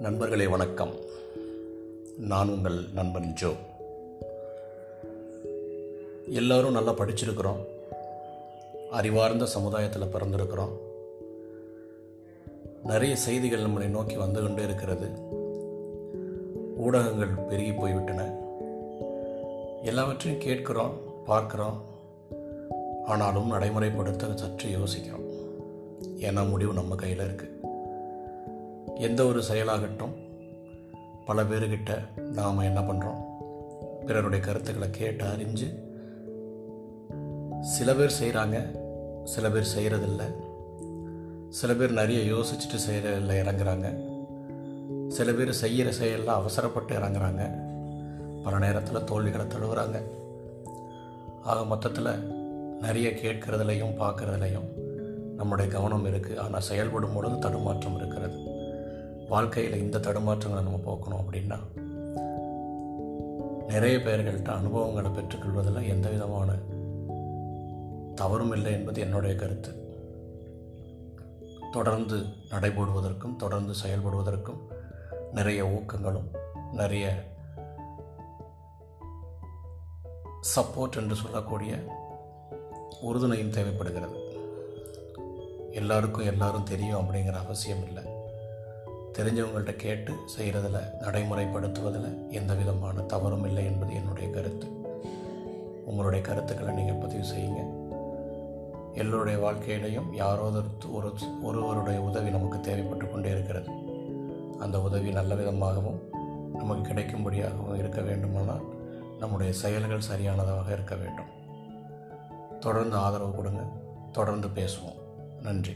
நண்பர்களே வணக்கம். நான் உங்கள் நண்பன் ஜோ. எல்லாரும் நல்லா படிச்சிருக்கிறோம். அறிவார்ந்த சமுதாயத்தில் பிறந்திருக்கிறோம். நிறைய செய்திகள் நம்மளை நோக்கி வந்து கொண்டே இருக்கிறது. ஊடகங்கள் பெருகி போய்விட்டன. எல்லாவற்றையும் கேட்கிறோம் பார்க்குறோம். ஆனாலும் நடைமுறைப்படுத்த சற்று யோசிக்கிறோம். ஏன்னா முடிவு நம்ம கையில் இருக்குது எந்த ஒரு செயலாகட்டும் பல பேர்கிட்ட நாம் என்ன பண்ணுறோம் பிறருடைய கருத்துக்களை கேட்டு அறிஞ்சு சில பேர் செய்கிறாங்க சில பேர் செய்கிறதில்ல சில பேர் நிறைய யோசிச்சுட்டு செய்கிறதில்ல இறங்குறாங்க. சில பேர் செய்கிற செயலில் அவசரப்பட்டு இறங்குறாங்க. பல நேரத்தில் தோல்விகளை தழுவுறாங்க. ஆக மொத்தத்தில் நிறைய கேட்கறதுலையும் பார்க்குறதுலையும் நம்முடைய கவனம் இருக்குது. ஆனால் செயல்படும் பொழுது தடுமாற்றம் இருக்கிறது. வாழ்க்கையில் இந்த தடுமாற்றங்களை நம்ம போக்கணும் அப்படின்னா நிறைய பேர்கள்ட்ட அனுபவங்களை பெற்றுக்கொள்வதில் எந்த விதமான தவறும் இல்லை என்பது என்னுடைய கருத்து. தொடர்ந்து நடைபோடுவதற்கும் தொடர்ந்து செயல்படுவதற்கும் நிறைய ஊக்கங்களும் நிறைய சப்போர்ட் என்று சொல்லக்கூடிய உறுதுணையும் தேவைப்படுகிறது. எல்லாருக்கும் எல்லாரும் தெரியும் அப்படிங்கிற அவசியம் இல்லை. தெரிஞ்சவங்கள்ட்ட கேட்டு செய்கிறதில் நடைமுறைப்படுத்துவதில் எந்த விதமான தவறும் இல்லை என்பது என்னுடைய கருத்து. உங்களுடைய கருத்துக்களை நீங்கள் பதிவு செய்யுங்க. எல்லோருடைய வாழ்க்கையிலையும் யாரோ ஒரு ஒருவருடைய உதவி நமக்கு தேவைப்பட்டு கொண்டே இருக்கிறது. அந்த உதவி நல்ல விதமாகவும் நமக்கு கிடைக்கும்படியாகவும் இருக்க வேண்டுமானால் நம்முடைய செயல்கள் சரியானதாக இருக்க வேண்டும். தொடர்ந்து ஆதரவு கொடுங்க. தொடர்ந்து பேசுவோம். நன்றி.